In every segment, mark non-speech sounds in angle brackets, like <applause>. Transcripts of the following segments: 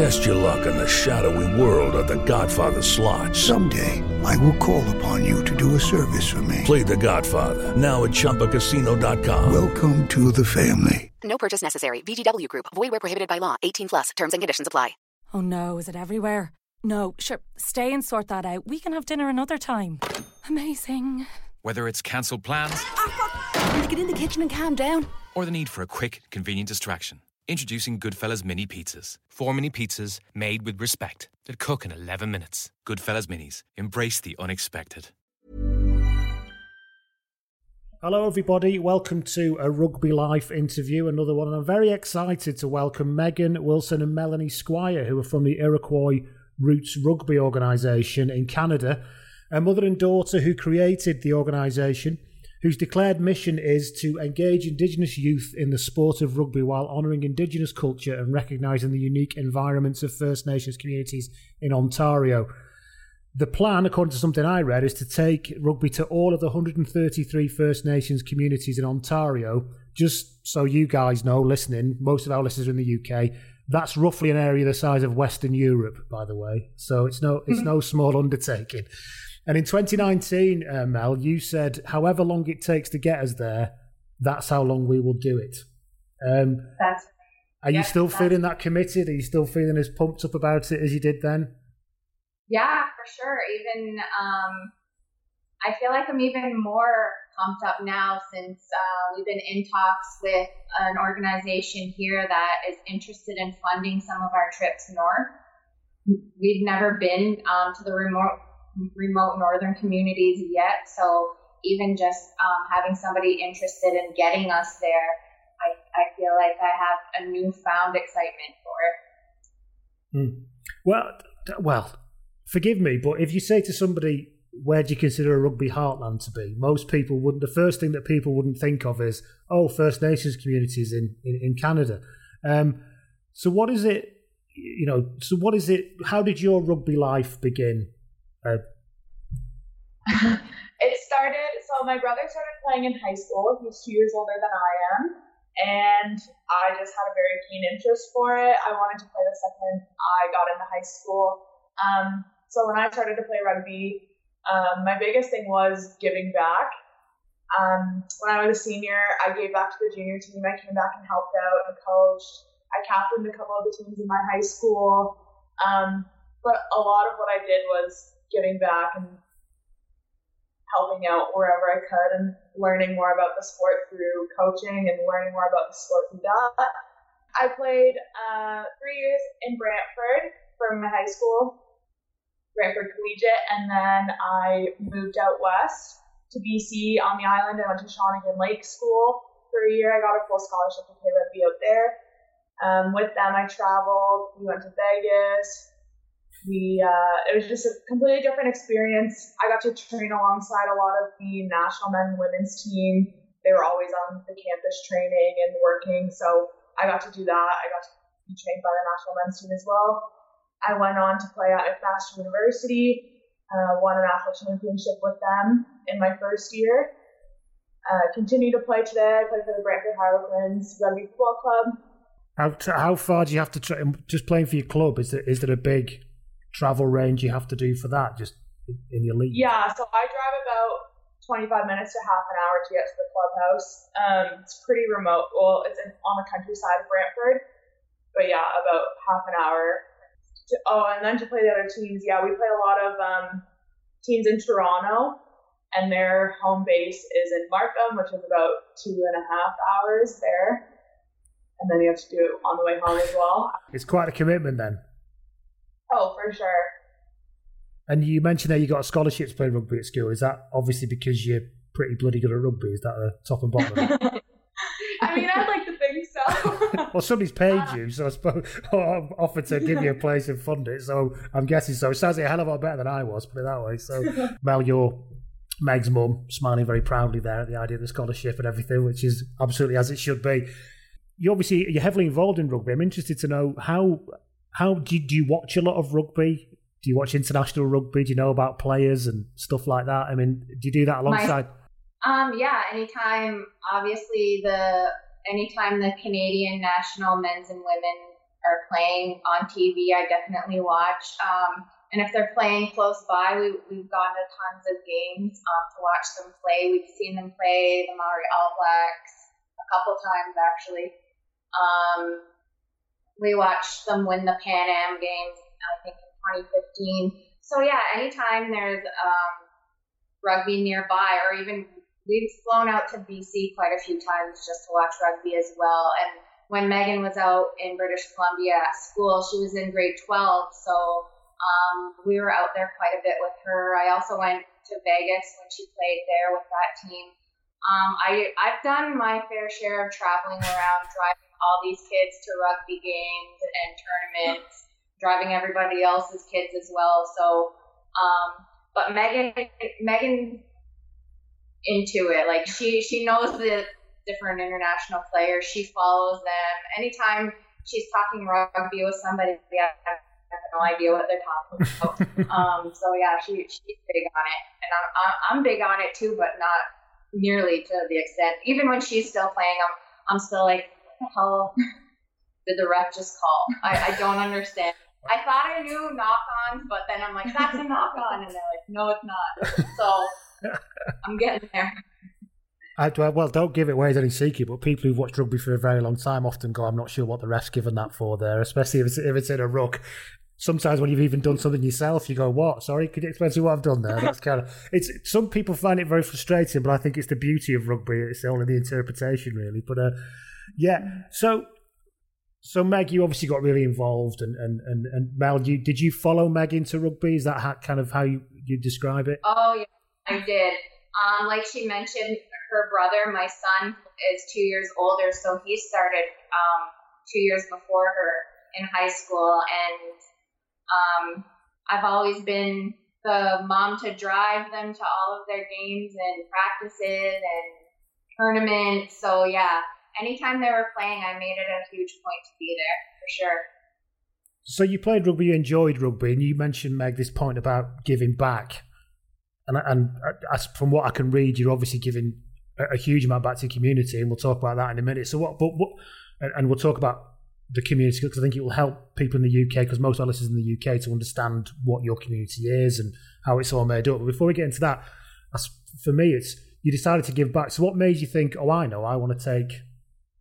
Test your luck in the shadowy world of the Godfather slot. Someday, I will call upon you to do a service for me. Play the Godfather, now at ChumbaCasino.com. Welcome to the family. No purchase necessary. VGW Group. Void where prohibited by law. 18 plus. Terms and conditions apply. Oh no, is it everywhere? No, sure. Stay and sort that out. We can have dinner another time. Amazing. Whether it's cancelled plans Can get in the kitchen and calm down? or the need for a quick, convenient distraction. Introducing Goodfellas Mini Pizzas. Four mini pizzas made with respect that cook in 11 minutes. Goodfellas Minis. Embrace the unexpected. Hello, everybody. Welcome to a Rugby Life interview, another one. And I'm very excited to welcome Meagan Wilson and Melanie Squire, who are from the Iroquois Roots Rugby Organisation in Canada, a mother and daughter who created the organisation, whose declared mission is to engage Indigenous youth in the sport of rugby while honouring Indigenous culture and recognising the unique environments of First Nations communities in Ontario. The plan, according to something I read, is to take rugby to all of the 133 First Nations communities in Ontario. Just so you guys know, listening, most of our listeners are in the UK. That's roughly an area the size of Western Europe, by the way. So it's no it's no <laughs> small undertaking. And in 2019, uh, Mel, you said, however long it takes to get us there, that's how long we will do it. Um, That's are you still feeling that committed? Are you still feeling as pumped up about it as you did then? yeah, for sure. Even um, I feel like I'm even more pumped up now since uh, we've been in talks with an organization here that is interested in funding some of our trips north. We've never been um, to the remote remote northern communities yet, so even just um, having somebody interested in getting us there, I, I feel like I have a newfound excitement for it. Hmm. Well, well, forgive me, but if you say to somebody, "Where do you consider a rugby heartland to be?" Most people wouldn't. The first thing that people wouldn't think of is, "Oh, First Nations communities in in, in Canada." Um, so, what is it? You know, so what is it? How did your rugby life begin? <laughs> It started so my brother started playing in high school. He was two years older than i am. And i just had a very keen interest for it. I wanted to play the second i got into high school. Um, so when i started to play rugby um, my biggest thing was giving back. Um, when i was a senior i gave back to the junior team. I came back and helped out and coached. I captained a couple of the teams in my high school. Um, but a lot of what i did was giving back and helping out wherever I could and learning more about the sport through coaching and learning more about the sport through that. I played uh, three years in Brantford from my high school, Brantford Collegiate, and then I moved out west to BC on the island. I went to Shawnigan Lake School for a year. I got a full scholarship to play rugby out there. Um, with them, I traveled. We went to Vegas, we uh, it was just a completely different experience. I got to train alongside a lot of the national men and women's team. They were always on the campus training and working, so I got to do that. I got to be trained by the national men's team as well. I went on to play at McMaster University, uh, won a national championship with them in my first year. Uh, continue to play today. I play for the Brantford Harlequins Rugby Football Club. How how far do you have to tra- just playing for your club? Is there is there a big travel range you have to do for that? Just in your league? Yeah, so I drive about 25 minutes to half an hour to get to the clubhouse. Um, it's pretty remote. Well, it's in, on the countryside of Brantford, but yeah, about half an hour. To, oh, and then to play the other teams, yeah, we play a lot of um, teams in Toronto, and their home base is in Markham, which is about two and a half hours there. And then you have to do it on the way home as well. It's quite a commitment then. Oh, for sure. And you mentioned that you got a scholarship to play rugby at school. Is that obviously because you're pretty bloody good at rugby? Is that the top and bottom? <laughs> I mean, I'd like to think so. <laughs> well, somebody's paid uh, you, so I suppose <laughs> or offered to give you a place and fund it. So I'm guessing so. It sounds like a hell of a lot better than I was, put it that way. So, Mel, you're Meg's mum, smiling very proudly there at the idea of the scholarship and everything, which is absolutely as it should be. You obviously you're heavily involved in rugby. I'm interested to know how how do you, do you watch a lot of rugby? Do you watch international rugby? Do you know about players and stuff like that? I mean, do you do that alongside? My, um, yeah, anytime. Obviously, the anytime the Canadian national men's and women are playing on TV, I definitely watch. Um, and if they're playing close by, we, we've gone to tons of games um, to watch them play. We've seen them play the Maori All Blacks a couple times actually. Um, we watched them win the Pan Am games, I think in 2015. So yeah, anytime there's um, rugby nearby, or even we've flown out to BC quite a few times just to watch rugby as well. And when Meagan was out in British Columbia at school, she was in grade 12, so um, we were out there quite a bit with her. I also went to Vegas when she played there with that team. Um, I I've done my fair share of traveling around, driving all these kids to rugby games and tournaments, driving everybody else's kids as well. So, um, but Meagan, Meagan, into it. Like she she knows the different international players. She follows them. Anytime she's talking rugby with somebody, I have no idea what they're talking about. <laughs> um, so yeah, she she's big on it, and I'm I'm big on it too, but not nearly to the extent. Even when she's still playing, I'm I'm still like hell did the ref just call? I, I don't understand. I thought I knew knock-ons, but then I'm like, that's a knock-on, and they're like, no, it's not. So I'm getting there. I, well, don't give it away as any secret, but people who've watched rugby for a very long time often go, I'm not sure what the ref's given that for there, especially if it's, if it's in a ruck. Sometimes when you've even done something yourself, you go, "What? Sorry, could you explain to me what I've done there?" That's kind of it's. Some people find it very frustrating, but I think it's the beauty of rugby. It's only the interpretation, really. But uh, yeah. So, so Meg, you obviously got really involved, and and and, and Mel, you did you follow Meg into rugby? Is that how, kind of how you you describe it? Oh yeah, I did. Um, like she mentioned, her brother, my son, is two years older, so he started um, two years before her in high school, and um, I've always been the mom to drive them to all of their games and practices and tournaments. So yeah, anytime they were playing, I made it a huge point to be there for sure. So you played rugby, you enjoyed rugby, and you mentioned Meg this point about giving back. And and from what I can read, you're obviously giving a, huge amount back to the community, and we'll talk about that in a minute. So what? But what? And, we'll talk about the community because I think it will help people in the UK because most of our listeners in the UK to understand what your community is and how it's all made up. But before we get into that, for me, it's you decided to give back. So what made you think, oh, I know, I want to take.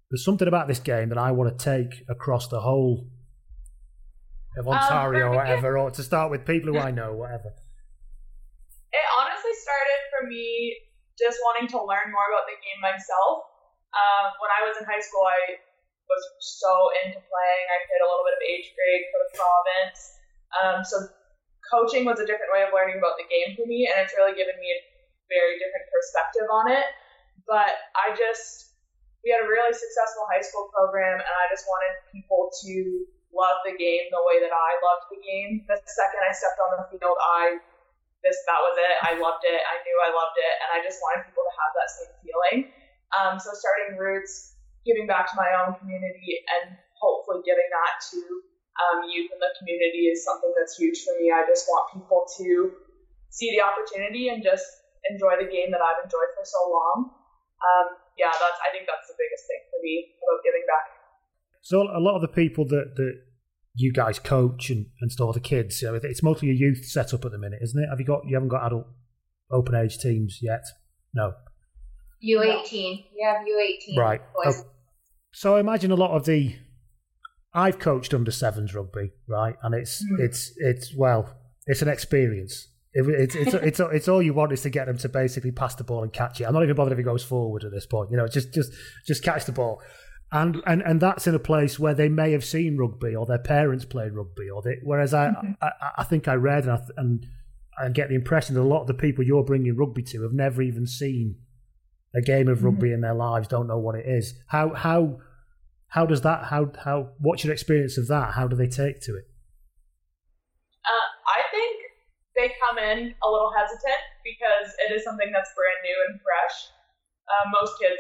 There's something about this game that I want to take across the whole of Um, Ontario for or whatever, or to start with people who I <laughs> know, whatever. It honestly started for me just wanting to learn more about the game myself. Um, when I was in high school, I was so into playing. I played a little bit of age grade for the province. Um, so coaching was a different way of learning about the game for me, and it's really given me a very different perspective on it. But I just, we had a really successful high school program, and I just wanted people to love the game the way that I loved the game. The second I stepped on the field, I this that was it. I loved it. I knew I loved it, and I just wanted people to have that same feeling. Um, so starting roots, giving back to my own community, and hopefully giving that to um, youth in the community is something that's huge for me. I just want people to see the opportunity and just enjoy the game that I've enjoyed for so long. Um, yeah, that's I think that's the biggest thing for me about giving back. So a lot of the people that that you guys coach and, and stuff, the kids, you know, it's mostly a youth setup at the minute, isn't it? Have you got you haven't got adult open age teams yet? No. U18. We have U18 Right. Oh, So I imagine a lot of the I've coached under sevens rugby, right? And it's Hmm. it's it's well, it's an experience. It, it's it's it's it's all you want is to get them to basically pass the ball and catch it. I'm not even bothered if he goes forward at this point. You know, just just just catch the ball, and and and that's in a place where they may have seen rugby or their parents played rugby, or they. Whereas I mm-hmm. I, I think I read and I, and I get the impression that a lot of the people you're bringing rugby to have never even seen a game of rugby mm-hmm. in their lives, don't know what it is. How how how does that how how what's your experience of that? How do they take to it? Uh, I think they come in a little hesitant because it is something that's brand new and fresh. Uh, most kids,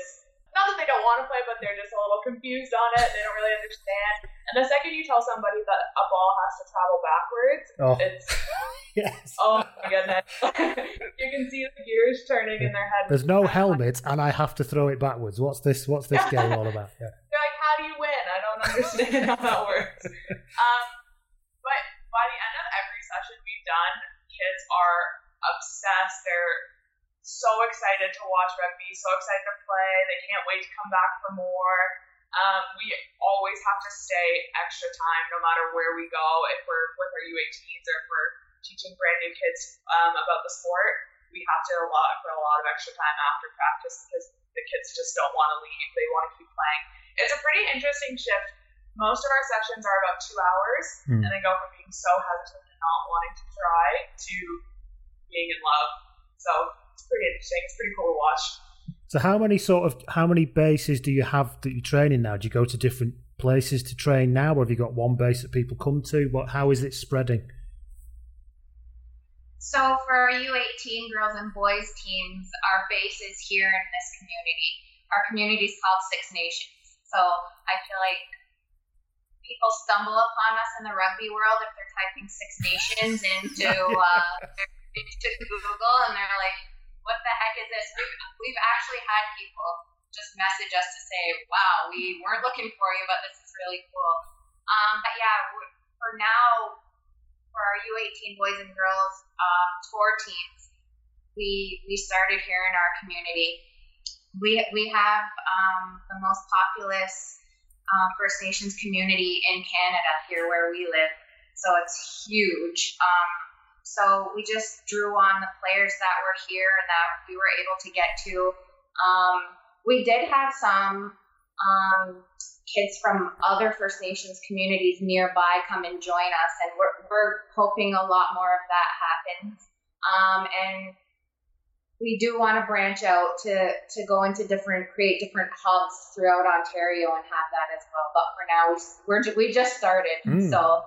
not that they don't want to play, but they're just a little confused on it. They don't really understand. And the second you tell somebody that a ball has to travel backwards, Oh. it's <laughs> Yes. oh my goodness, <laughs> you can see the gears turning in their head. There's no helmet, and I have to throw it backwards. What's this? What's this <laughs> game all about? Yeah. They're like, how do you win? I don't understand how that works. Um, but by the end of every session we've done, kids are obsessed. They're so excited to watch rugby, so excited to play. They can't wait to come back for more. Um, we always have to stay extra time no matter where we go. If we're with our U18s or if we're teaching brand new kids um, about the sport, we have to allot for a lot of extra time after practice because the kids just don't want to leave. They want to keep playing. It's a pretty interesting shift. Most of our sessions are about two hours, Hmm. and they go from being so hesitant not wanting to try to being in love. So it's pretty interesting. It's pretty cool to watch. So how many sort of how many bases do you have that you're training now? Do you go to different places to train now, or have you got one base that people come to? What how is it spreading? So for our U18 girls and boys teams, our base is here in this community. Our community is called Six Nations. So I feel like people stumble upon us in the rugby world if they're typing Six Nations into uh, <laughs> into Google and they're like, "What the heck is this?" We've, we've actually had people just message us to say, "Wow, we weren't looking for you, but this is really cool." Um, but yeah, for now, for our U18 boys and girls um, tour teams, we we started here in our community. We we have um, the most populous uh, First Nations community in Canada here where we live, so it's huge. Um, so we just drew on the players that were here and that we were able to get to. Um, we did have some um, kids from other First Nations communities nearby come and join us, and we're, we're hoping a lot more of that happens. Um, and we do want to branch out to, to go into different, create different hubs throughout Ontario and have that as well. But for now, we, we're, we just started. Mm. So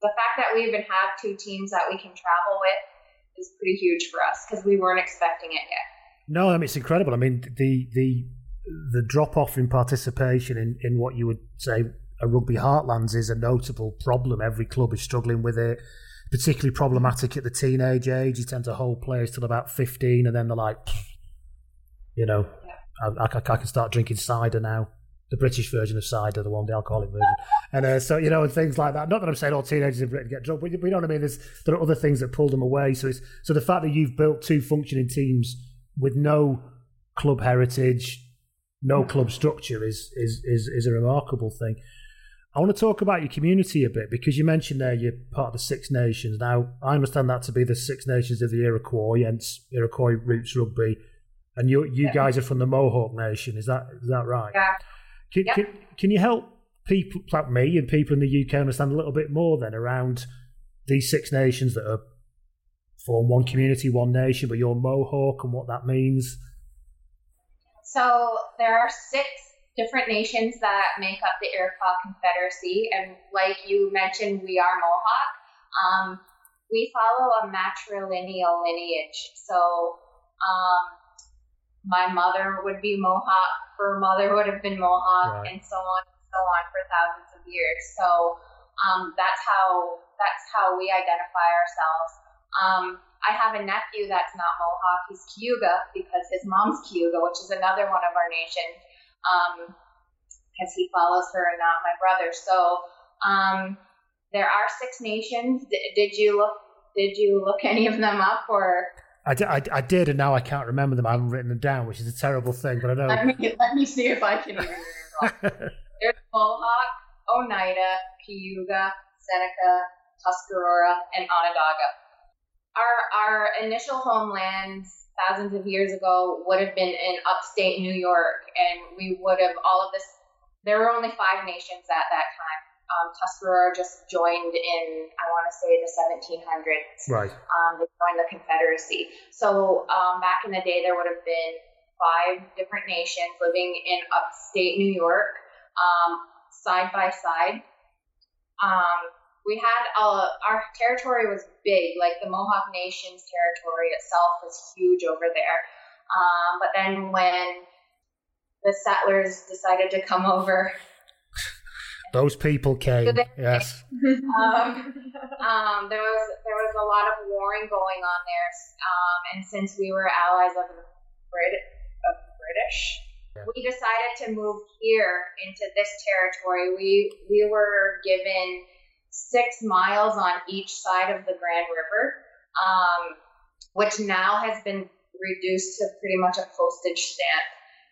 the fact that we even have two teams that we can travel with is pretty huge for us because we weren't expecting it yet. No, I mean it's incredible. I mean the the the drop off in participation in, in what you would say a rugby heartlands is a notable problem. Every club is struggling with it. Particularly problematic at the teenage age. You tend to hold players till about fifteen, and then they're like, you know, I, I, I can start drinking cider now. The British version of cider, the one the alcoholic version, and uh, so you know, and things like that. Not that I'm saying all teenagers in Britain get drunk, but you know what I mean. There's there are other things that pull them away. So it's so the fact that you've built two functioning teams with no club heritage, no club structure is is is, is a remarkable thing. I want to talk about your community a bit because you mentioned there you're part of the Six Nations. Now, I understand that to be the Six Nations of the Iroquois, hence Iroquois roots rugby, and you you guys are from the Mohawk Nation. Is that is that right? Yeah. Can, can, can you help people like me and people in the UK understand a little bit more then around these Six Nations that are form one community, one nation, but you're Mohawk and what that means? So there are six different nations that make up the Iroquois Confederacy, and like you mentioned, we are Mohawk. Um, we follow a matrilineal lineage. So um, my mother would be Mohawk, her mother would have been Mohawk, Right. and so on and so on for thousands of years. So um, that's how that's how we identify ourselves. Um, I have a nephew that's not Mohawk. He's Cayuga because his mom's Cayuga, which is another one of our nation, because um, he follows her and not my brother. So um, there are six nations. D- did you look? Did you look any of them up or? I, d- I, I did, and now I can't remember them. I haven't written them down, which is a terrible thing. But I know. Let me, let me see if I can remember. <laughs> There's Mohawk, Oneida, Cayuga, Seneca, Tuscarora, and Onondaga. Our our initial homelands thousands of years ago would have been in upstate New York, and we would have all of this. There were only five nations at that time. Um, Tuscarora just joined in, I want to say, the 1700s. Right. Um, they joined the Confederacy. So um, back in the day, there would have been five different nations living in upstate New York, um, side by side. Um, we had uh, our territory was big, like the Mohawk Nation's territory itself was huge over there. Um, but then when the settlers decided to come over, those people came. <laughs> yes. um, um, there was there was a lot of warring going on there, um, and since we were allies of the Brit- of the British, we decided to move here into this territory. We we were given six miles on each side of the Grand River, um, which now has been reduced to pretty much a postage stamp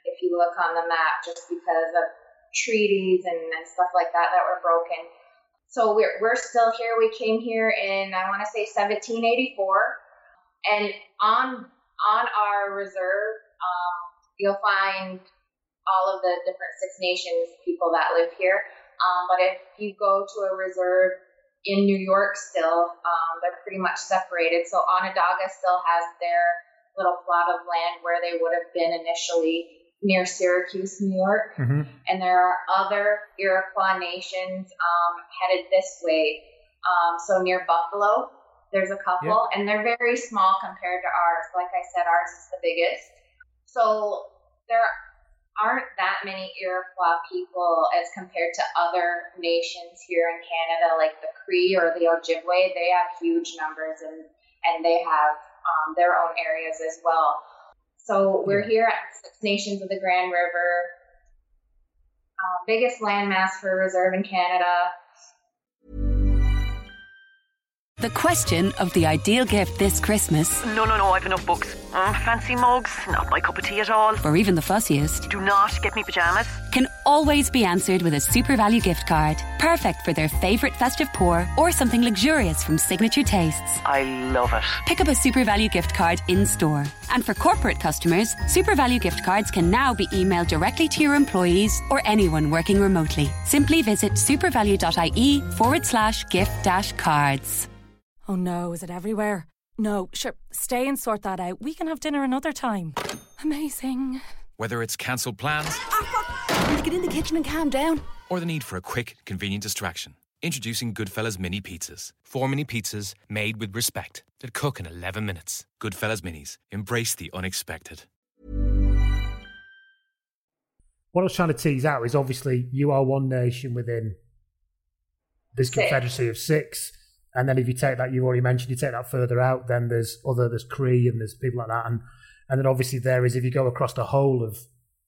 if you look on the map, just because of treaties and, and stuff like that that were broken. So we're, we're still here. We came here in, I want to say 1784. And on, on our reserve, um, you'll find all of the different Six Nations people that live here. Um, but if you go to a reserve in New York still, um, they're pretty much separated. So Onondaga still has their little plot of land where they would have been initially near Syracuse, New York. Mm-hmm. And there are other Iroquois nations um, headed this way. Um, so near Buffalo, there's a couple, and they're very small compared to ours. Like I said, ours is the biggest. So there aren't that many Iroquois people as compared to other nations here in Canada, like the Cree or the Ojibwe. They have huge numbers and and they have um, their own areas as well. So we're here at Six Nations of the Grand River, uh, biggest landmass for a reserve in Canada. The question of the ideal gift this Christmas, No, no, no, I've enough books. Mm, fancy mugs, not my cup of tea at all. or even the fussiest, Do not get me pyjamas. can always be answered with a SuperValu gift card. Perfect for their favourite festive pour or something luxurious from Signature Tastes. I love it. Pick up a SuperValu gift card in store. And for corporate customers, SuperValu gift cards can now be emailed directly to your employees or anyone working remotely. Simply visit supervalu.ie forward slash gift dash cards. Oh no, is it everywhere? No, sure, stay and sort that out. We can have dinner another time. Amazing. Whether it's cancelled plans ah, Need to get in the kitchen and calm down. or the need for a quick, convenient distraction, introducing Goodfellas Mini Pizzas. Four mini pizzas made with respect that cook in 11 minutes. Goodfellas Minis. Embrace the unexpected. What I was trying to tease out is obviously you are one nation within this Six. confederacy of six, and then if you take that, you've already mentioned, you take that further out, then there's other, there's Cree and there's people like that, and and then obviously there is if you go across the whole of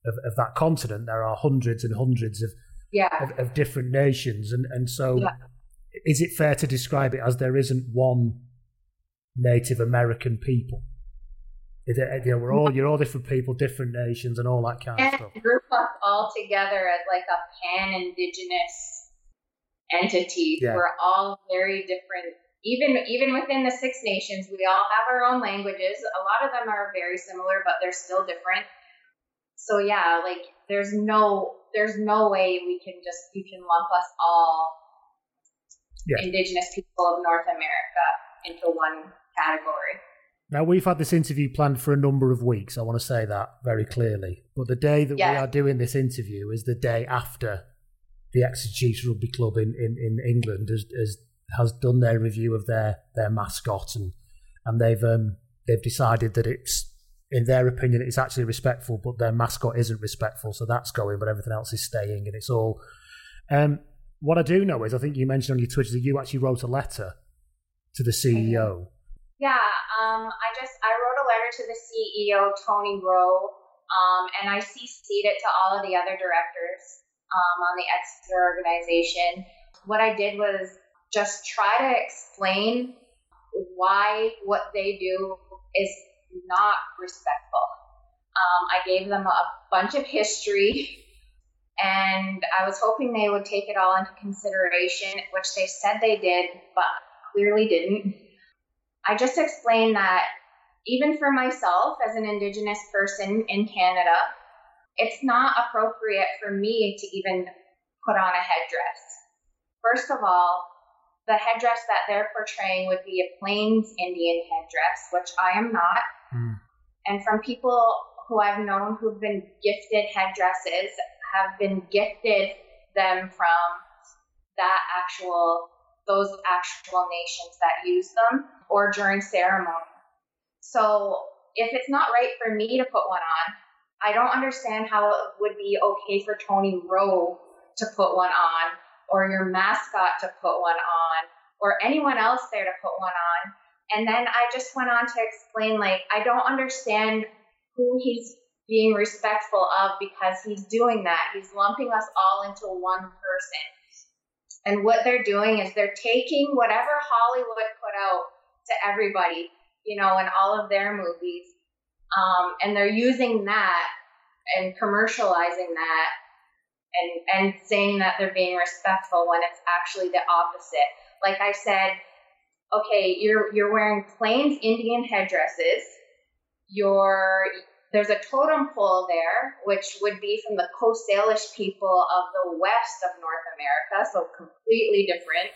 of, of that continent, there are hundreds and hundreds of Yeah. of, of different nations, and and so Yeah. is it fair to describe it as there isn't one Native American people? It, you know, we're all you're all different people, different nations, and all that kind of stuff. group us all together as like a pan indigenous entity. Yeah. We're all very different. Even even within the Six Nations, we all have our own languages. A lot of them are very similar, but they're still different. So yeah, like there's no there's no way we can just you can lump us all Yeah. indigenous people of North America into one category. Now we've had this interview planned for a number of weeks. I want to say that very clearly. But the day that we are doing this interview is the day after the Exeter Rugby Club in, in, in England has, has has done their review of their, their mascot and and they've um, they've decided that it's in their opinion it's actually respectful, but their mascot isn't respectful, so that's going, but everything else is staying, and it's all. Um, what I do know is, I think you mentioned on your Twitter that you actually wrote a letter to the CEO. Yeah, Um, I just I wrote a letter to the CEO Tony Rowe, um, and I CC'd it to all of the other directors um, on the Exeter organization. What I did was just try to explain why what they do is not respectful. Um, I gave them a bunch of history, <laughs> and I was hoping they would take it all into consideration, which they said they did, but clearly didn't. I just explained that even for myself as an Indigenous person in Canada, it's not appropriate for me to even put on a headdress. First of all, the headdress that they're portraying would be a Plains Indian headdress, which I am not. Mm. And from people who I've known who've been gifted headdresses, have been gifted them from that actual, those actual nations that use them or during ceremony. So if it's not right for me to put one on, I don't understand how it would be okay for Tony Rowe to put one on or your mascot to put one on or anyone else there to put one on. And then I just went on to explain like I don't understand who he's being respectful of because he's doing that. He's lumping us all into one person. And what they're doing is they're taking whatever Hollywood put out to everybody, you know, in all of their movies, um, and they're using that and commercializing that and and saying that they're being respectful when it's actually the opposite. Like I said, okay, you're you're wearing Plains Indian headdresses. You're there's a totem pole there, which would be from the Coast Salish people of the west of North America, so completely different.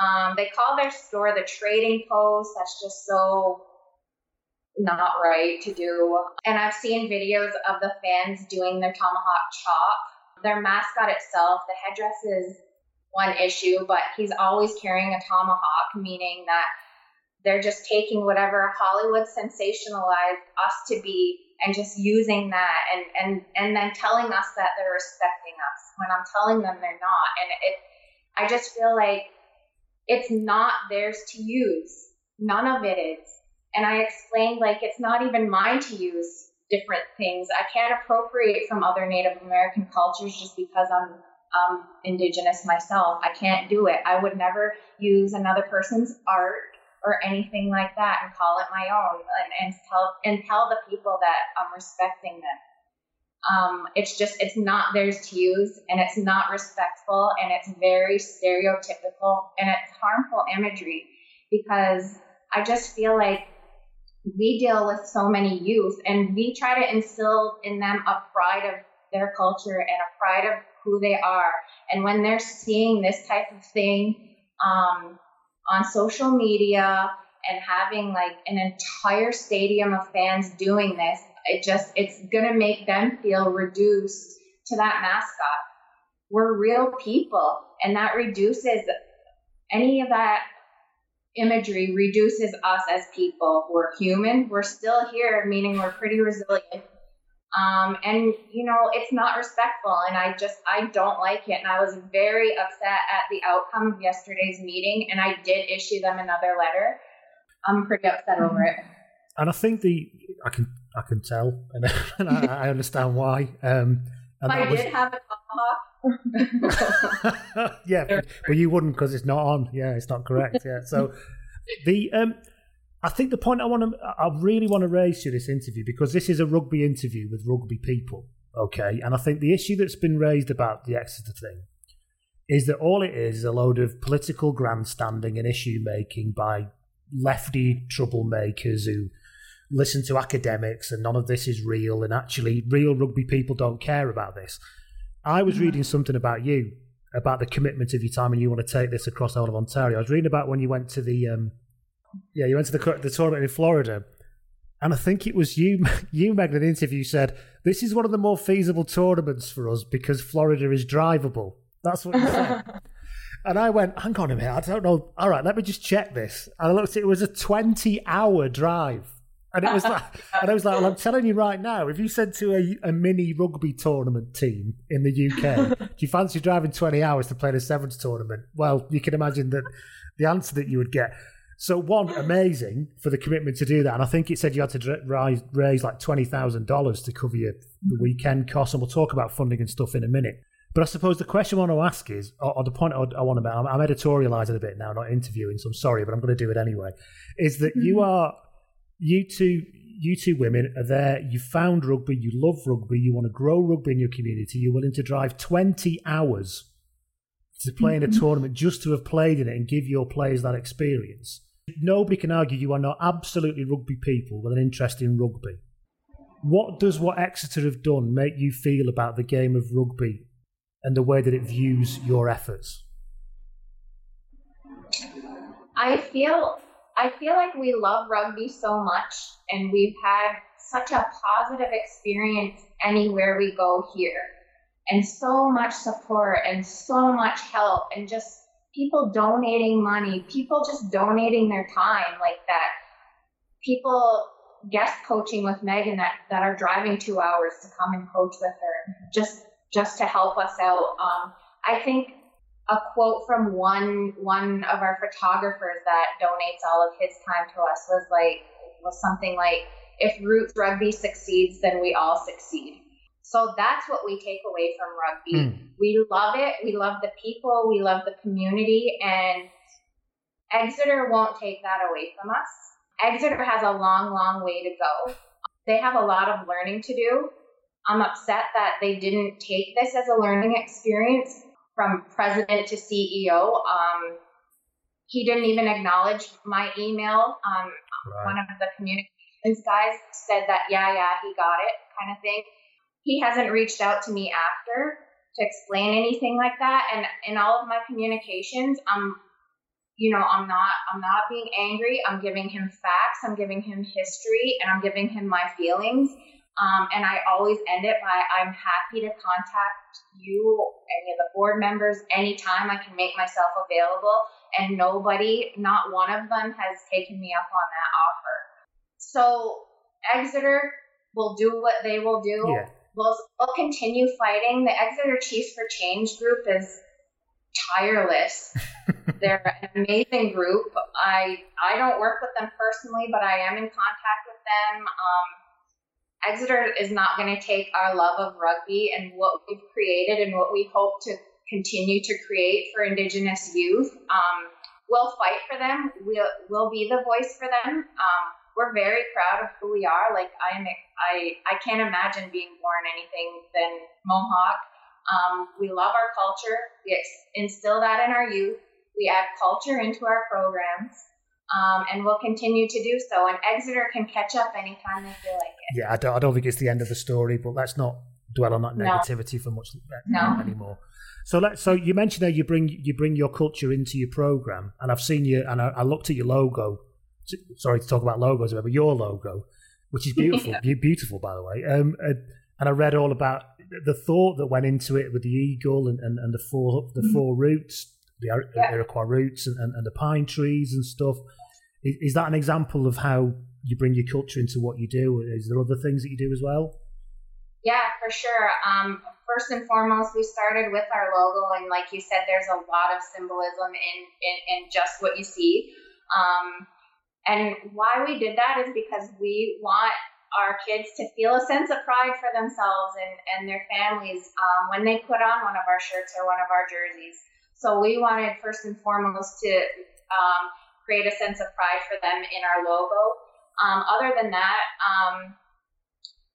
Um, they call their store the Trading Post. That's just so not right to do. And I've seen videos of the fans doing their tomahawk chop. Their mascot itself, the headdress is one issue, but he's always carrying a tomahawk, meaning that they're just taking whatever Hollywood sensationalized us to be and just using that and and and then telling us that they're respecting us when I'm telling them they're not. And it I just feel like it's not theirs to use. None of it is. And I explained like it's not even mine to use different things. I can't appropriate from other Native American cultures just because I'm um, indigenous myself. I can't do it. I would never use another person's art or anything like that and call it my own and, and tell and tell the people that I'm respecting them. Um, it's just it's not theirs to use and it's not respectful and it's very stereotypical and it's harmful imagery because I just feel like we deal with so many youth and we try to instill in them a pride of their culture and a pride of who they are. And when they're seeing this type of thing um, on social media and having like an entire stadium of fans doing this, it just it's gonna make them feel reduced to that mascot. We're real people, and that reduces any of that imagery reduces us as people. We're human. We're still here, meaning we're pretty resilient. Um, and you know, it's not respectful, and I just I don't like it. And I was very upset at the outcome of yesterday's meeting, and I did issue them another letter. I'm pretty upset over it. And I think the I can I can tell, and, and <laughs> I, I, understand why. Um, and I was, did have a tomahawk. <laughs> yeah, but, you wouldn't because it's not on. Yeah, it's not correct. Yeah, so the um, I think the point I want to, I really want to raise to this interview because this is a rugby interview with rugby people, okay? And I think the issue that's been raised about the Exeter thing is that all it is is a load of political grandstanding and issue making by lefty troublemakers who listen to academics and none of this is real and actually real rugby people don't care about this. I was mm-hmm. reading something about you about the commitment of your time and you want to take this across the whole of Ontario. I was reading about when you went to the um, yeah, you went to the the tournament in Florida, and I think it was you, <laughs> you, Meg, in an interview said this is one of the more feasible tournaments for us because Florida is drivable. That's what you said. <laughs> and I went, hang on a minute, I don't know. All right, let me just check this. And I looked, it was a twenty-hour drive. And it was like, <laughs> and I was like, well, I'm telling you right now, if you said to a, a mini rugby tournament team in the UK, <laughs> do you fancy driving 20 hours to play the sevens tournament? Well, you can imagine that the answer that you would get. So one, amazing for the commitment to do that, and I think it said you had to rise, raise like twenty thousand dollars to cover your the weekend costs, and we'll talk about funding and stuff in a minute. But I suppose the question I want to ask is, or, or the point I, I want to make, I'm, I'm editorializing a bit now, not interviewing, so I'm sorry, but I'm going to do it anyway. Is that you mm-hmm. are you two you two women are there. You found rugby, you love rugby, you want to grow rugby in your community. You're willing to drive twenty hours to play in a mm-hmm. tournament just to have played in it and give your players that experience. Nobody can argue you are not absolutely rugby people with an interest in rugby. What does what Exeter have done make you feel about the game of rugby and the way that it views your efforts? I feel I feel like we love rugby so much and we've had such a positive experience anywhere we go here. And so much support and so much help and just people donating money, people just donating their time like that. People guest coaching with Meagan that, that are driving two hours to come and coach with her just just to help us out. Um, I think a quote from one one of our photographers that donates all of his time to us was like was something like if Roots Rugby succeeds, then we all succeed. So that's what we take away from rugby. Hmm. We love it. We love the people. We love the community. And Exeter won't take that away from us. Exeter has a long, long way to go. They have a lot of learning to do. I'm upset that they didn't take this as a learning experience from president to CEO. Um, he didn't even acknowledge my email. Um, One of the communications guys said that, yeah, yeah, he got it, kind of thing. He hasn't reached out to me after to explain anything like that. And in all of my communications, I'm, you know, I'm not, I'm not being angry. I'm giving him facts. I'm giving him history, and I'm giving him my feelings. Um, and I always end it by I'm happy to contact you, any of the board members, anytime I can make myself available. And nobody, not one of them, has taken me up on that offer. So Exeter will do what they will do. Yeah. We'll, we'll continue fighting. The Exeter Chiefs for Change group is tireless. <laughs> They're an amazing group. I I don't work with them personally, but I am in contact with them. Um, Exeter is not going to take our love of rugby and what we've created and what we hope to continue to create for Indigenous youth. Um, we'll fight for them. We'll, we'll be the voice for them. Um, we're very proud of who we are. Like I am, I, I can't imagine being born anything than Mohawk. Um, we love our culture. We instill that in our youth. We add culture into our programs. Um, and we'll continue to do so. And Exeter can catch up anytime they feel like it. Yeah, I don't, I don't think it's the end of the story, but let's not dwell on that No. negativity for much No. anymore. So let so you mentioned there you bring you bring your culture into your program, and I've seen you and I, I looked at your logo. Sorry to talk about logos, but your logo, which is beautiful, <laughs> Yeah. Beautiful by the way. Um, uh, and I read all about the thought that went into it with the eagle and, and, and the four the Mhm. four roots, the Yeah. Iroquois roots and, and, and the pine trees and stuff. Is, is that an example of how you bring your culture into what you do? Is there other things that you do as well? Yeah, for sure. Um, first and foremost, we started with our logo, and like you said, there's a lot of symbolism in, in, in just what you see. Um, and why we did that is because we want our kids to feel a sense of pride for themselves and, and their families um, when they put on one of our shirts or one of our jerseys. So we wanted first and foremost to um, create a sense of pride for them in our logo. Um, other than that, um,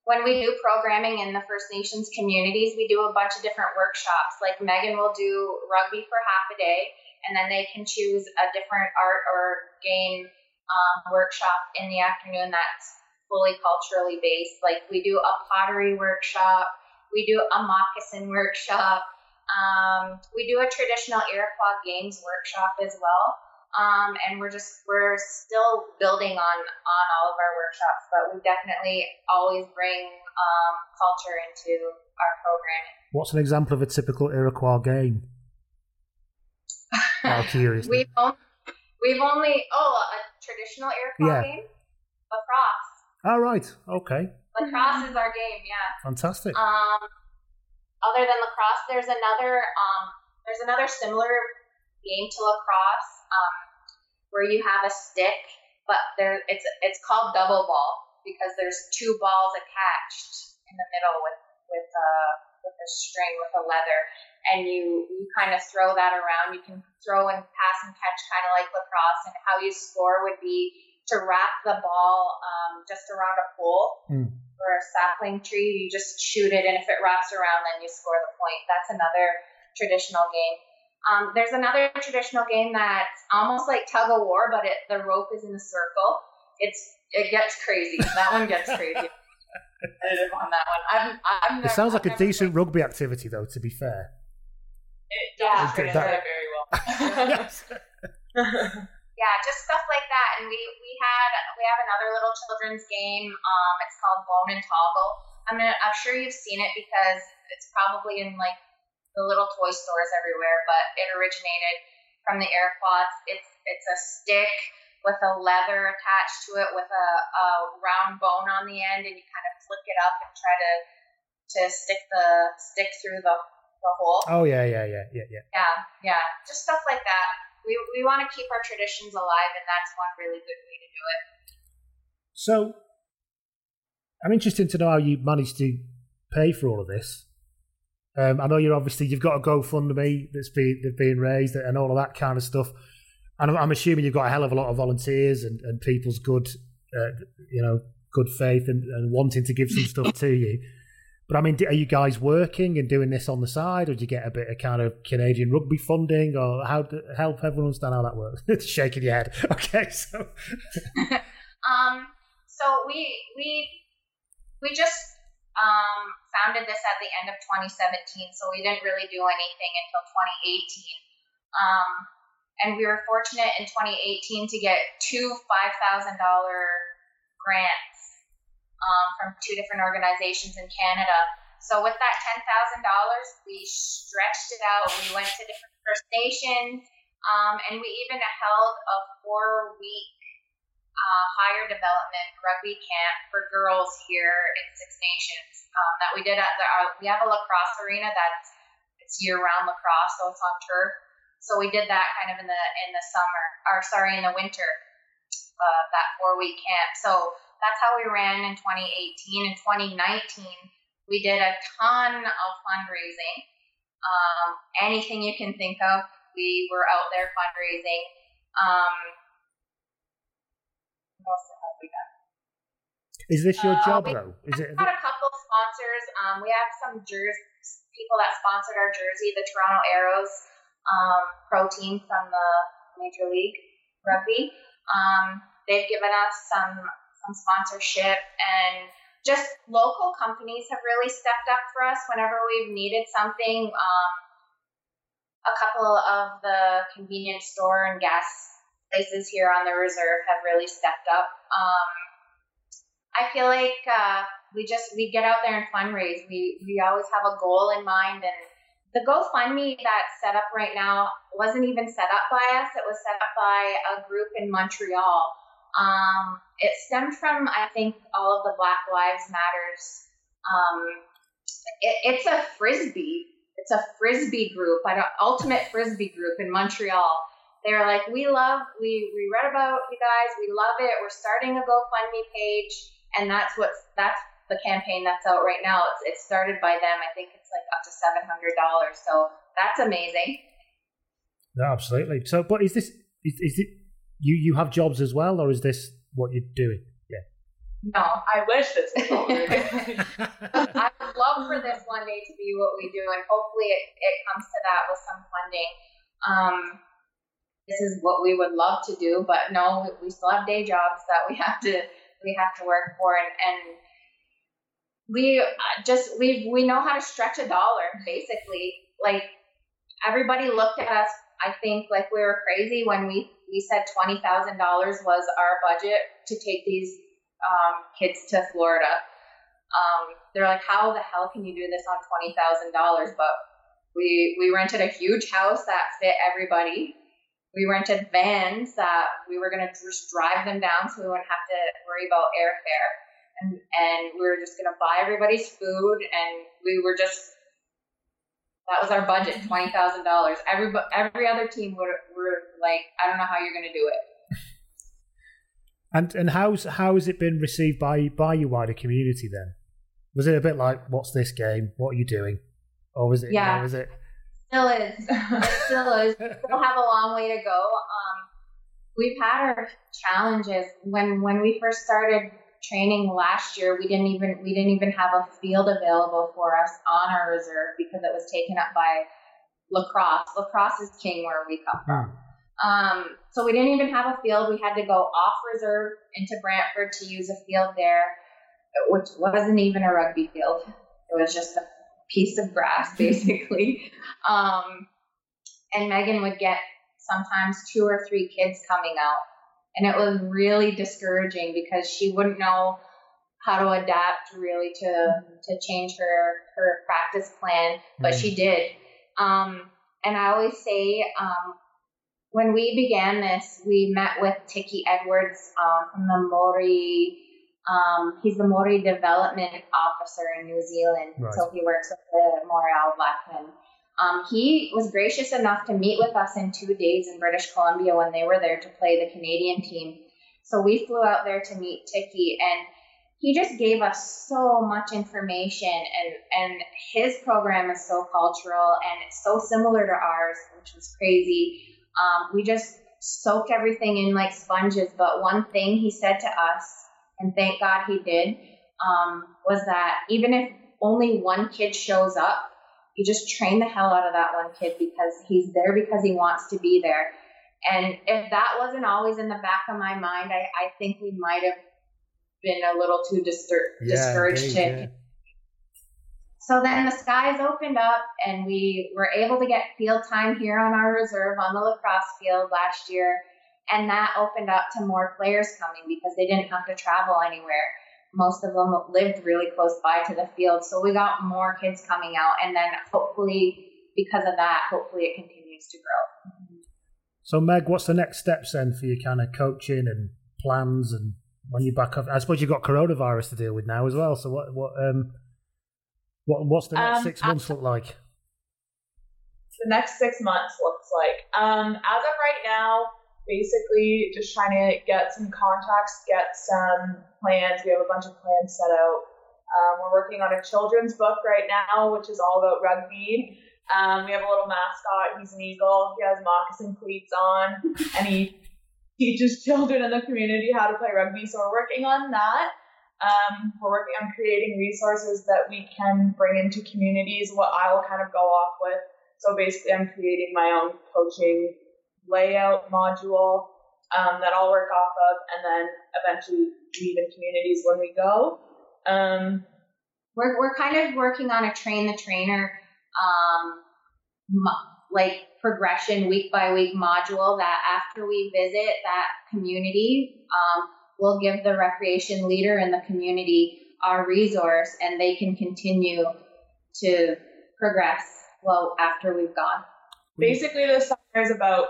when we do programming in the First Nations communities, we do a bunch of different workshops. Like Meagan will do rugby for half a day, and then they can choose a different art or game um, workshop in the afternoon that's fully culturally based. Like we do a pottery workshop, we do a moccasin workshop, um, we do a traditional Iroquois games workshop as well. Um, and we're just we're still building on on all of our workshops, but we definitely always bring um, culture into our programming. What's an example of a typical Iroquois game? <laughs> Of curiosity. We've only, we've only oh a traditional Iroquois Yeah. game, lacrosse. All right. Okay. Lacrosse is our game, yeah. Fantastic. Um, other than lacrosse, there's another um, there's another similar game to lacrosse. Um, where you have a stick, but there it's it's called double ball because there's two balls attached in the middle with with a with a string with a leather, and you you kind of throw that around. You can throw and pass and catch kind of like lacrosse, and how you score would be to wrap the ball um, just around a pole. Mm. Or a sapling tree, you just shoot it, and if it wraps around, then you score the point. That's another traditional game. Um, there's another traditional game that's almost like tug of war, but it, the rope is in a circle. It's it gets crazy. That one gets <laughs> crazy. on that one. I'm, I'm It sounds like a decent rugby activity, though. To be fair, It translate that- very well. <laughs> <laughs> yeah, just stuff like that. And we we had we have another little children's game. Um, it's called Bone and Toggle. I'm gonna, I'm sure you've seen it because it's probably in like the little toy stores everywhere. But it originated from the Iroquois. It's it's a stick with a leather attached to it with a, a round bone on the end, and you kind of flick it up and try to to stick the stick through the the hole. oh yeah, yeah, yeah, yeah, yeah. Yeah, yeah, just stuff like that. We we want to keep our traditions alive, and that's one really good way to do it. So, I'm interested to know how you managed to pay for all of this. Um, I know you're obviously you've got a GoFundMe that's been that's being raised and all of that kind of stuff, and I'm, I'm assuming you've got a hell of a lot of volunteers and, and people's good, uh, you know, good faith and, and wanting to give some stuff to you. But I mean, are you guys working and doing this on the side, or do you get a bit of kind of Canadian rugby funding, or how to help everyone understand how that works? <laughs> Shaking your head. <laughs> Okay, so <laughs> Um, so we we we just um, founded this at the end of 2017, so we didn't really do anything until 2018. Um, and we were fortunate in 2018 to get two $5,000 grants um, from two different organizations in Canada. So with that $10,000, we stretched it out. We went to different First Nations, um, and we even held a four-week uh, higher development rugby camp for girls here in Six Nations um, that we did at the. Uh, we have a lacrosse arena that's it's year-round lacrosse, so it's on turf. So we did that kind of in the in the summer, or sorry, in the winter, uh, that four-week camp. So that's how we ran in 2018. and 2019, we did a ton of fundraising. Um, anything you can think of, we were out there fundraising. Um, what else have we done? is this your Uh, job we though? Is it? had a couple sponsors. Um, we have some jersey people that sponsored our jersey, the Toronto Arrows um, pro team from the Major League Rugby. Um, they've given us some some sponsorship and just local companies have really stepped up for us whenever we've needed something. Um, a couple of the convenience store and gas places here on the reserve have really stepped up. Um, I feel like uh, we just we get out there and fundraise. We we always have a goal in mind, and the GoFundMe that's set up right now wasn't even set up by us. It was set up by a group in Montreal. Um, it stemmed from I think all of the Black Lives Matters. Um, it, it's a frisbee. It's a frisbee group, an ultimate frisbee group in Montreal. They were like, we love, we we read about you guys, we love it. We're starting a GoFundMe page, and that's what's that's the campaign that's out right now. It's started by them. I think it's like up to seven hundred dollars. So that's amazing. Absolutely. So, but is this is, is it you? You have jobs as well, or is this what you're doing? Yeah. No, I wish this was what we were doing. <laughs> I would love for this one day to be what we do, and hopefully it, it comes to that with some funding. Um, this is what we would love to do, but no, we still have day jobs that we have to we have to work for, and, and we uh, just we we know how to stretch a dollar basically. Like everybody looked at us, I think like we were crazy when we we said twenty thousand dollars was our budget to take these um, kids to Florida. Um, they're like, how the hell can you do this on twenty thousand dollars? But we we rented a huge house that fit everybody. We rented vans that we were gonna just drive them down, so we wouldn't have to worry about airfare. And and we were just gonna buy everybody's food, and we were just that was our budget, twenty thousand dollars. Every every other team would were like, I don't know how you're gonna do it. And and how's how has it been received by by your wider community then? Was it a bit like, "What's this game? What are you doing?" Or was it? Yeah. You know, was it? Still is. <laughs> It still is. We still have a long way to go. Um, we've had our challenges. When when we first started training last year, we didn't even we didn't even have a field available for us on our reserve because it was taken up by lacrosse. Lacrosse is king where we come from. Um, so we didn't even have a field. We had to go off reserve into Brantford to use a field there, which wasn't even a rugby field. It was just a piece of grass, <laughs> basically. um, and Meagan would get sometimes two or three kids coming out. And it was really discouraging because she wouldn't know how to adapt really to to change her her practice plan, but she did. Um, and I always say, um, when we began this, we met with Tiki Edwards um, from the Maori. Um, he's the Maori Development Officer in New Zealand, Right. so he works with the Maori All Blackmen. Um, he was gracious enough to meet with us in two days in British Columbia when they were there to play the Canadian team. So we flew out there to meet Tiki, and he just gave us so much information. and And his program is so cultural and it's so similar to ours, which was crazy. Um, we just soaked everything in like sponges. But one thing he said to us, and thank God he did, um, was that even if only one kid shows up, you just train the hell out of that one kid because he's there because he wants to be there. And if that wasn't always in the back of my mind, I, I think we might have been a little too distur- discouraged indeed, to. yeah. So then the skies opened up and we were able to get field time here on our reserve on the lacrosse field last year. And that opened up to more players coming because they didn't have to travel anywhere. Most of them lived really close by to the field. So we got more kids coming out. And then hopefully, because of that, hopefully it continues to grow. So, Meg, what's the next steps then for your kind of coaching and plans and when you're back up? I suppose you've got coronavirus to deal with now as well. So, what what um what what's the next Um, six months look like? the next six months looks like. Um, as of right now, basically just trying to get some contacts, get some plans. We have a bunch of plans set out. Um, we're working on a children's book right now, which is all about rugby. Um, we have a little mascot. He's an eagle. He has moccasin cleats on, <laughs> and he teaches children in the community how to play rugby. So we're working on that. Um, we're working on creating resources that we can bring into communities. What I will kind of go off with. So basically, I'm creating my own coaching layout module um, that I'll work off of, and then eventually leave in communities when we go. Um, we're, we're kind of working on a train the trainer um, mo- like progression week by week module that after we visit that community um, we'll give the recreation leader in the community our resource and they can continue to progress well after we've gone basically, this summer is about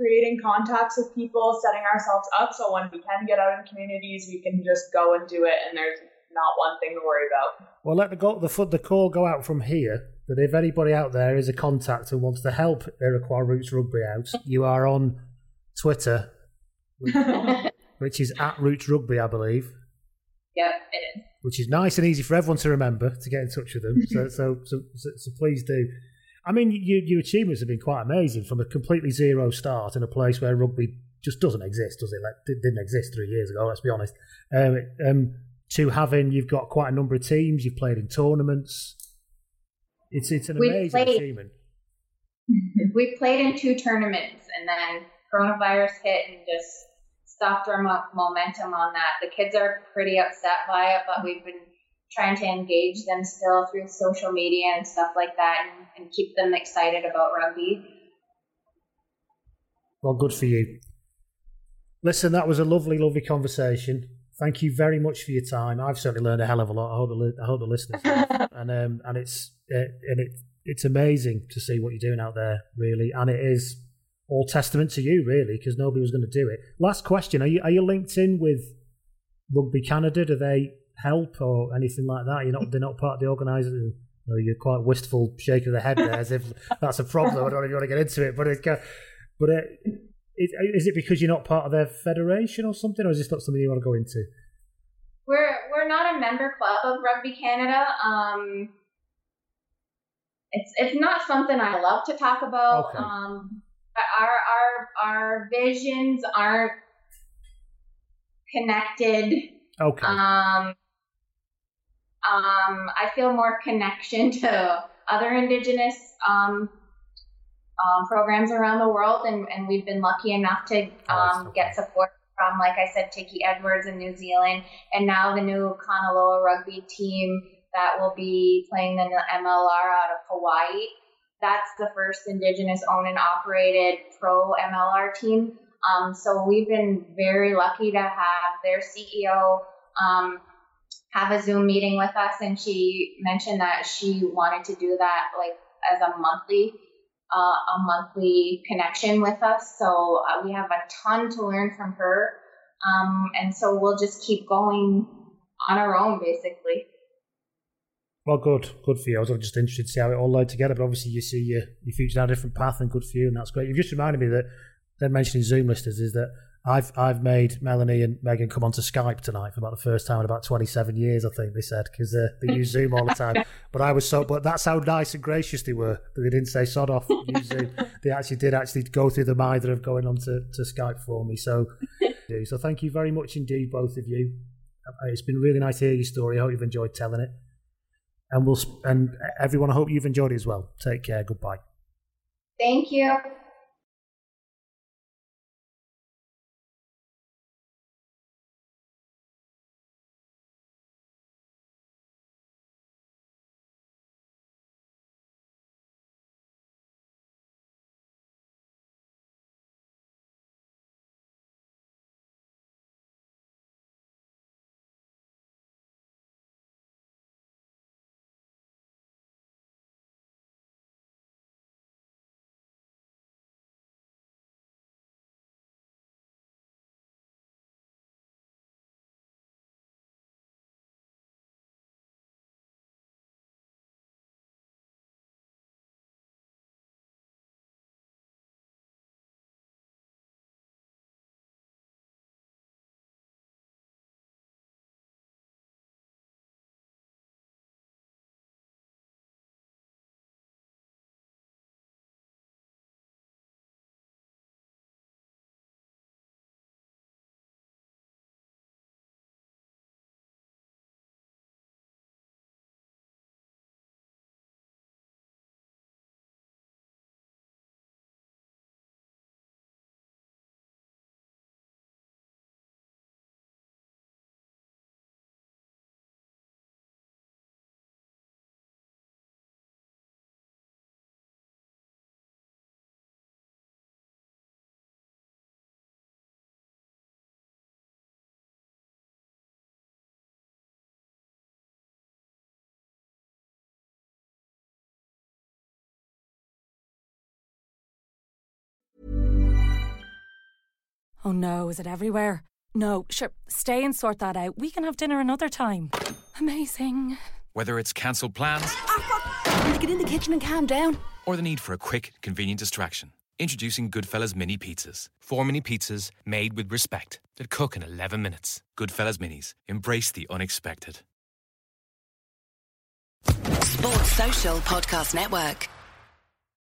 creating contacts with people, setting ourselves up so when we can get out in communities, we can just go and do it, and there's not one thing to worry about. Well, let the go the foot the call go out from here that if anybody out there is a contact and wants to help Iroquois Roots Rugby out, you are on Twitter, which, <laughs> which is at Roots Rugby, I believe. yep it is which is nice and easy for everyone to remember to get in touch with them. <laughs> So, so, so, so, so please do. I mean, you, your achievements have been quite amazing from a completely zero start in a place where rugby just doesn't exist, does it? Like, it didn't exist three years ago. Let's be honest. Um, um, to having you've got quite a number of teams, you've played in tournaments. It's it's an We've amazing played- achievement. <laughs> we played in two tournaments and then coronavirus hit and just stopped our mo- momentum on that. The kids are pretty upset by it, but we've been trying to engage them still through social media and stuff like that and, and keep them excited about rugby. Well, good for you. Listen, that was a lovely, lovely conversation. Thank you very much for your time. I've certainly learned a hell of a lot. I hope the, I hope the listeners, <laughs> and um, and it's uh, and it it's amazing to see what you're doing out there, really, and it is all testament to you, really, because nobody was going to do it. Last question: Are you are you linked in with Rugby Canada? Do they help or anything like that? You're not they're not part of the organisation. No, you're quite wistful shake of the head there, as if that's a problem. I don't know if you want to get into it, but it, but it, Is, is it because you're not part of their federation or something, or is this not something you want to go into? We're we're not a member club of Rugby Canada. Um, it's it's not something I love to talk about. Okay. Um, our our our visions aren't connected. Okay. Um, um, I feel more connection <laughs> to other Indigenous um, um, programs around the world, and, and we've been lucky enough to um, get support from, like I said, Tiki Edwards in New Zealand, and now the new Kanaloa rugby team that will be playing the MLR out of Hawaii. That's the first Indigenous owned and operated pro MLR team. Um, so we've been very lucky to have their CEO um, have a Zoom meeting with us, and she mentioned that she wanted to do that like as a monthly uh, a monthly connection with us. So uh, we have a ton to learn from her, um, and so we'll just keep going on our own, basically. Well, good, good for you. I was just interested to see how it all led together, but obviously you see your your future down a different path, and good for you, and that's great. You've just reminded me that they're mentioning Zoom listeners is that I've I've made Melanie and Meagan come onto Skype tonight for about the first time in about twenty seven years, I think they said, because uh, they use Zoom all the time. <laughs> But I was so, but that's how nice and gracious they were that they didn't say sod off. Use Zoom. <laughs> They actually did actually go through the mither of going on to, to Skype for me. So, <laughs> so thank you very much indeed, both of you. It's been really nice to hear your story. I hope you've enjoyed telling it. And we'll and everyone, I hope you've enjoyed it as well. Take care. Goodbye. Thank you. Oh no, is it everywhere? No, sure, stay and sort that out. We can have dinner another time. Amazing. Whether it's cancelled plans Get in the kitchen and calm down. or the need for a quick, convenient distraction, introducing Goodfellas Mini Pizzas. Four mini pizzas made with respect that cook in 11 minutes. Goodfellas Minis. Embrace the unexpected. Sports Social Podcast Network.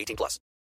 18 plus.